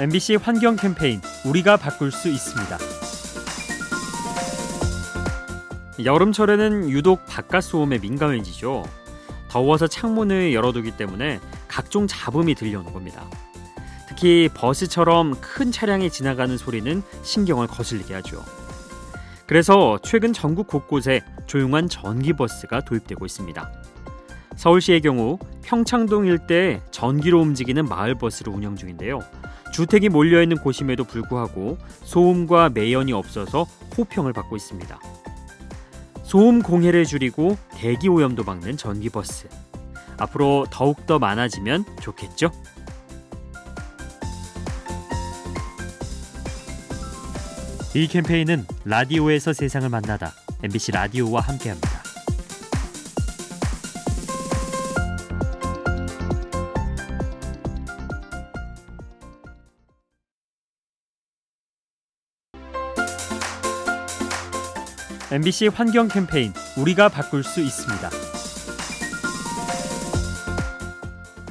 MBC 환경 캠페인 우리가 바꿀 수 있습니다. 여름철에는 유독 바깥 소음에 민감해지죠. 더워서 창문을 열어두기 때문에 각종 잡음이 들려오는 겁니다. 특히 버스처럼 큰 차량이 지나가는 소리는 신경을 거슬리게 하죠. 그래서 최근 전국 곳곳에 조용한 전기버스가 도입되고 있습니다. 서울시의 경우 평창동 일대에 전기로 움직이는 마을버스를 운영 중인데요. 주택이 몰려있는 곳임에도 불구하고 소음과 매연이 없어서 호평을 받고 있습니다. 소음 공해를 줄이고 대기 오염도 막는 전기버스. 앞으로 더욱더 많아지면 좋겠죠? 이 캠페인은 라디오에서 세상을 만나다 MBC 라디오와 함께합니다. MBC 환경 캠페인 우리가 바꿀 수 있습니다.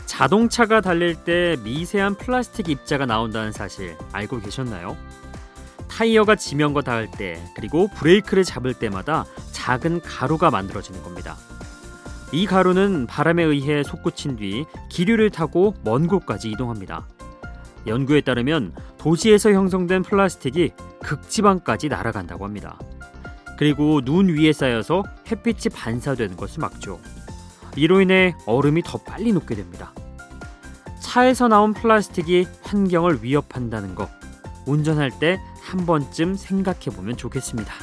자동차가 달릴 때 미세한 플라스틱 입자가 나온다는 사실 알고 계셨나요? 타이어가 지면과 닿을 때 그리고 브레이크를 잡을 때마다 작은 가루가 만들어지는 겁니다. 이 가루는 바람에 의해 솟구친 뒤 기류를 타고 먼 곳까지 이동합니다. 연구에 따르면 도시에서 형성된 플라스틱이 극지방까지 날아간다고 합니다. 그리고 눈 위에 쌓여서 햇빛이 반사되는 것을 막죠. 이로 인해 얼음이 더 빨리 녹게 됩니다. 차에서 나온 플라스틱이 환경을 위협한다는 것 운전할 때 한 번쯤 생각해 보면 좋겠습니다.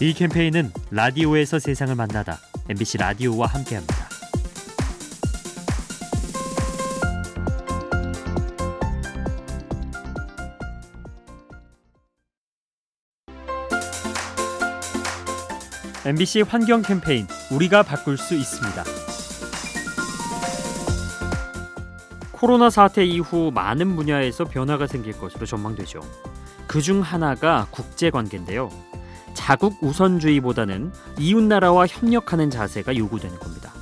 이 캠페인은 라디오에서 세상을 만나다 MBC 라디오와 함께합니다. MBC 환경 캠페인 우리가 바꿀 수 있습니다. 코로나 사태 이후 많은 분야에서 변화가 생길 것으로 전망되죠. 그 중 하나가 국제 관계인데요. 자국 우선주의보다는 이웃 나라와 협력하는 자세가 요구되는 겁니다.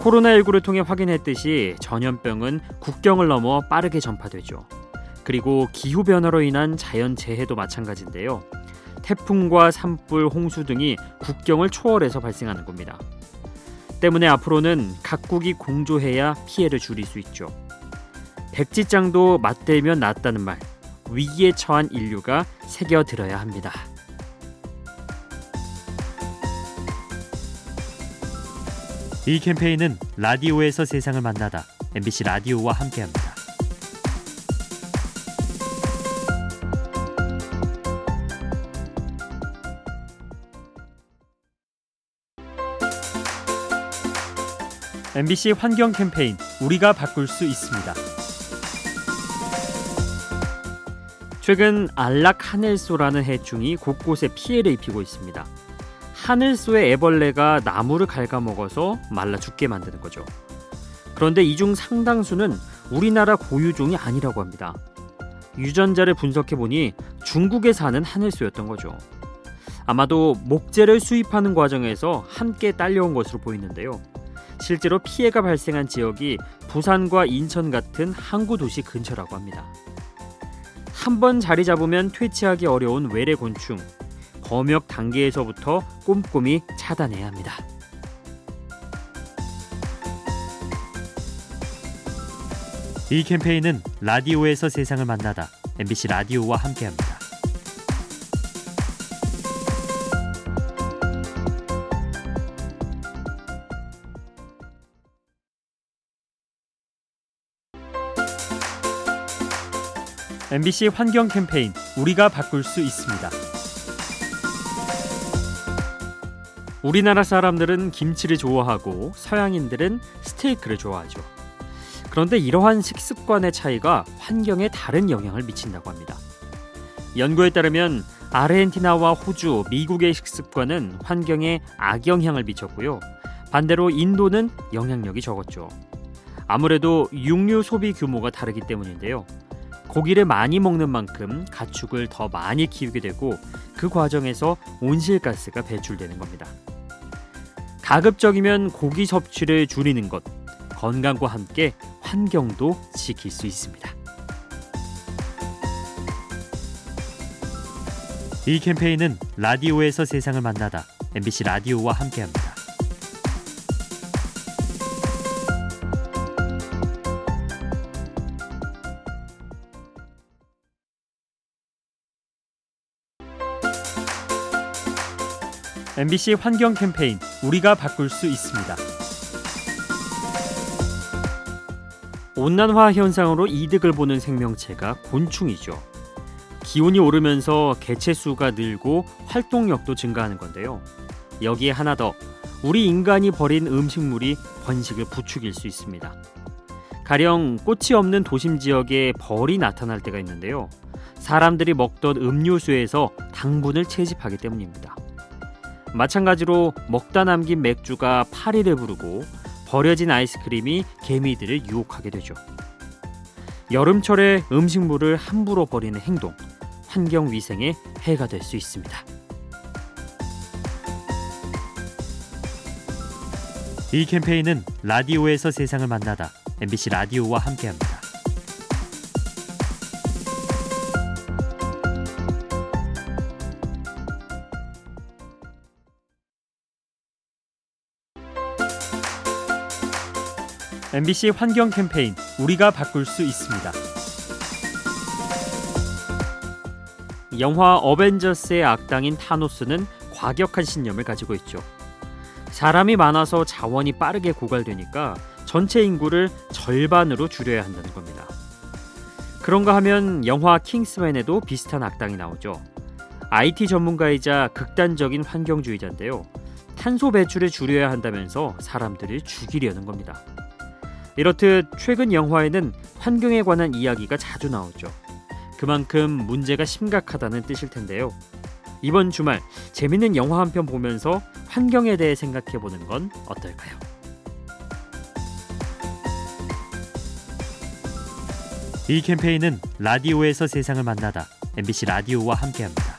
코로나19를 통해 확인했듯이 전염병은 국경을 넘어 빠르게 전파되죠. 그리고 기후 변화로 인한 자연 재해도 마찬가지인데요. 태풍과 산불, 홍수 등이 국경을 초월해서 발생하는 겁니다. 때문에 앞으로는 각국이 공조해야 피해를 줄일 수 있죠. 백지장도 맞대면 낫다는 말, 위기에 처한 인류가 새겨들어야 합니다. 이 캠페인은 라디오에서 세상을 만나다 MBC 라디오와 함께합니다. MBC 환경 캠페인 우리가 바꿀 수 있습니다. 최근 안락 하늘소라는 해충이 곳곳에 피해를 입히고 있습니다. 하늘소의 애벌레가 나무를 갉아먹어서 말라 죽게 만드는 거죠. 그런데 이 중 상당수는 우리나라 고유종이 아니라고 합니다. 유전자를 분석해 보니 중국에 사는 하늘소였던 거죠. 아마도 목재를 수입하는 과정에서 함께 딸려온 것으로 보이는데요. 실제로 피해가 발생한 지역이 부산과 인천 같은 항구 도시 근처라고 합니다. 한 번 자리 잡으면 퇴치하기 어려운 외래 곤충. 검역 단계에서부터 꼼꼼히 차단해야 합니다. 이 캠페인은 라디오에서 세상을 만나다 MBC 라디오와 함께합니다. MBC 환경 캠페인 우리가 바꿀 수 있습니다. 우리나라 사람들은 김치를 좋아하고 서양인들은 스테이크를 좋아하죠. 그런데 이러한 식습관의 차이가 환경에 다른 영향을 미친다고 합니다. 연구에 따르면 아르헨티나와 호주, 미국의 식습관은 환경에 악영향을 미쳤고요. 반대로 인도는 영향력이 적었죠. 아무래도 육류 소비 규모가 다르기 때문인데요. 고기를 많이 먹는 만큼 가축을 더 많이 키우게 되고 그 과정에서 온실가스가 배출되는 겁니다. 가급적이면 고기 섭취를 줄이는 것, 건강과 함께 환경도 지킬 수 있습니다. 이 캠페인은 라디오에서 세상을 만나다 MBC 라디오와 함께합니다. MBC 환경 캠페인 우리가 바꿀 수 있습니다. 온난화 현상으로 이득을 보는 생명체가 곤충이죠. 기온이 오르면서 개체 수가 늘고 활동력도 증가하는 건데요. 여기에 하나 더 우리 인간이 버린 음식물이 번식을 부추길 수 있습니다. 가령 꽃이 없는 도심 지역에 벌이 나타날 때가 있는데요. 사람들이 먹던 음료수에서 당분을 채집하기 때문입니다. 마찬가지로 먹다 남긴 맥주가 파리를 부르고 버려진 아이스크림이 개미들을 유혹하게 되죠. 여름철에 음식물을 함부로 버리는 행동, 환경 위생에 해가 될 수 있습니다. 이 캠페인은 라디오에서 세상을 만나다 MBC 라디오와 함께합니다. MBC 환경 캠페인 우리가 바꿀 수 있습니다. 영화 어벤져스의 악당인 타노스는 과격한 신념을 가지고 있죠. 사람이 많아서 자원이 빠르게 고갈되니까 전체 인구를 절반으로 줄여야 한다는 겁니다. 그런가 하면 영화 킹스맨에도 비슷한 악당이 나오죠. IT 전문가이자 극단적인 환경주의자인데요. 탄소 배출을 줄여야 한다면서 사람들을 죽이려는 겁니다. 이렇듯 최근 영화에는 환경에 관한 이야기가 자주 나오죠. 그만큼 문제가 심각하다는 뜻일 텐데요. 이번 주말 재밌는 영화 한 편 보면서 환경에 대해 생각해 보는 건 어떨까요? 이 캠페인은 라디오에서 세상을 만나다 MBC 라디오와 함께합니다.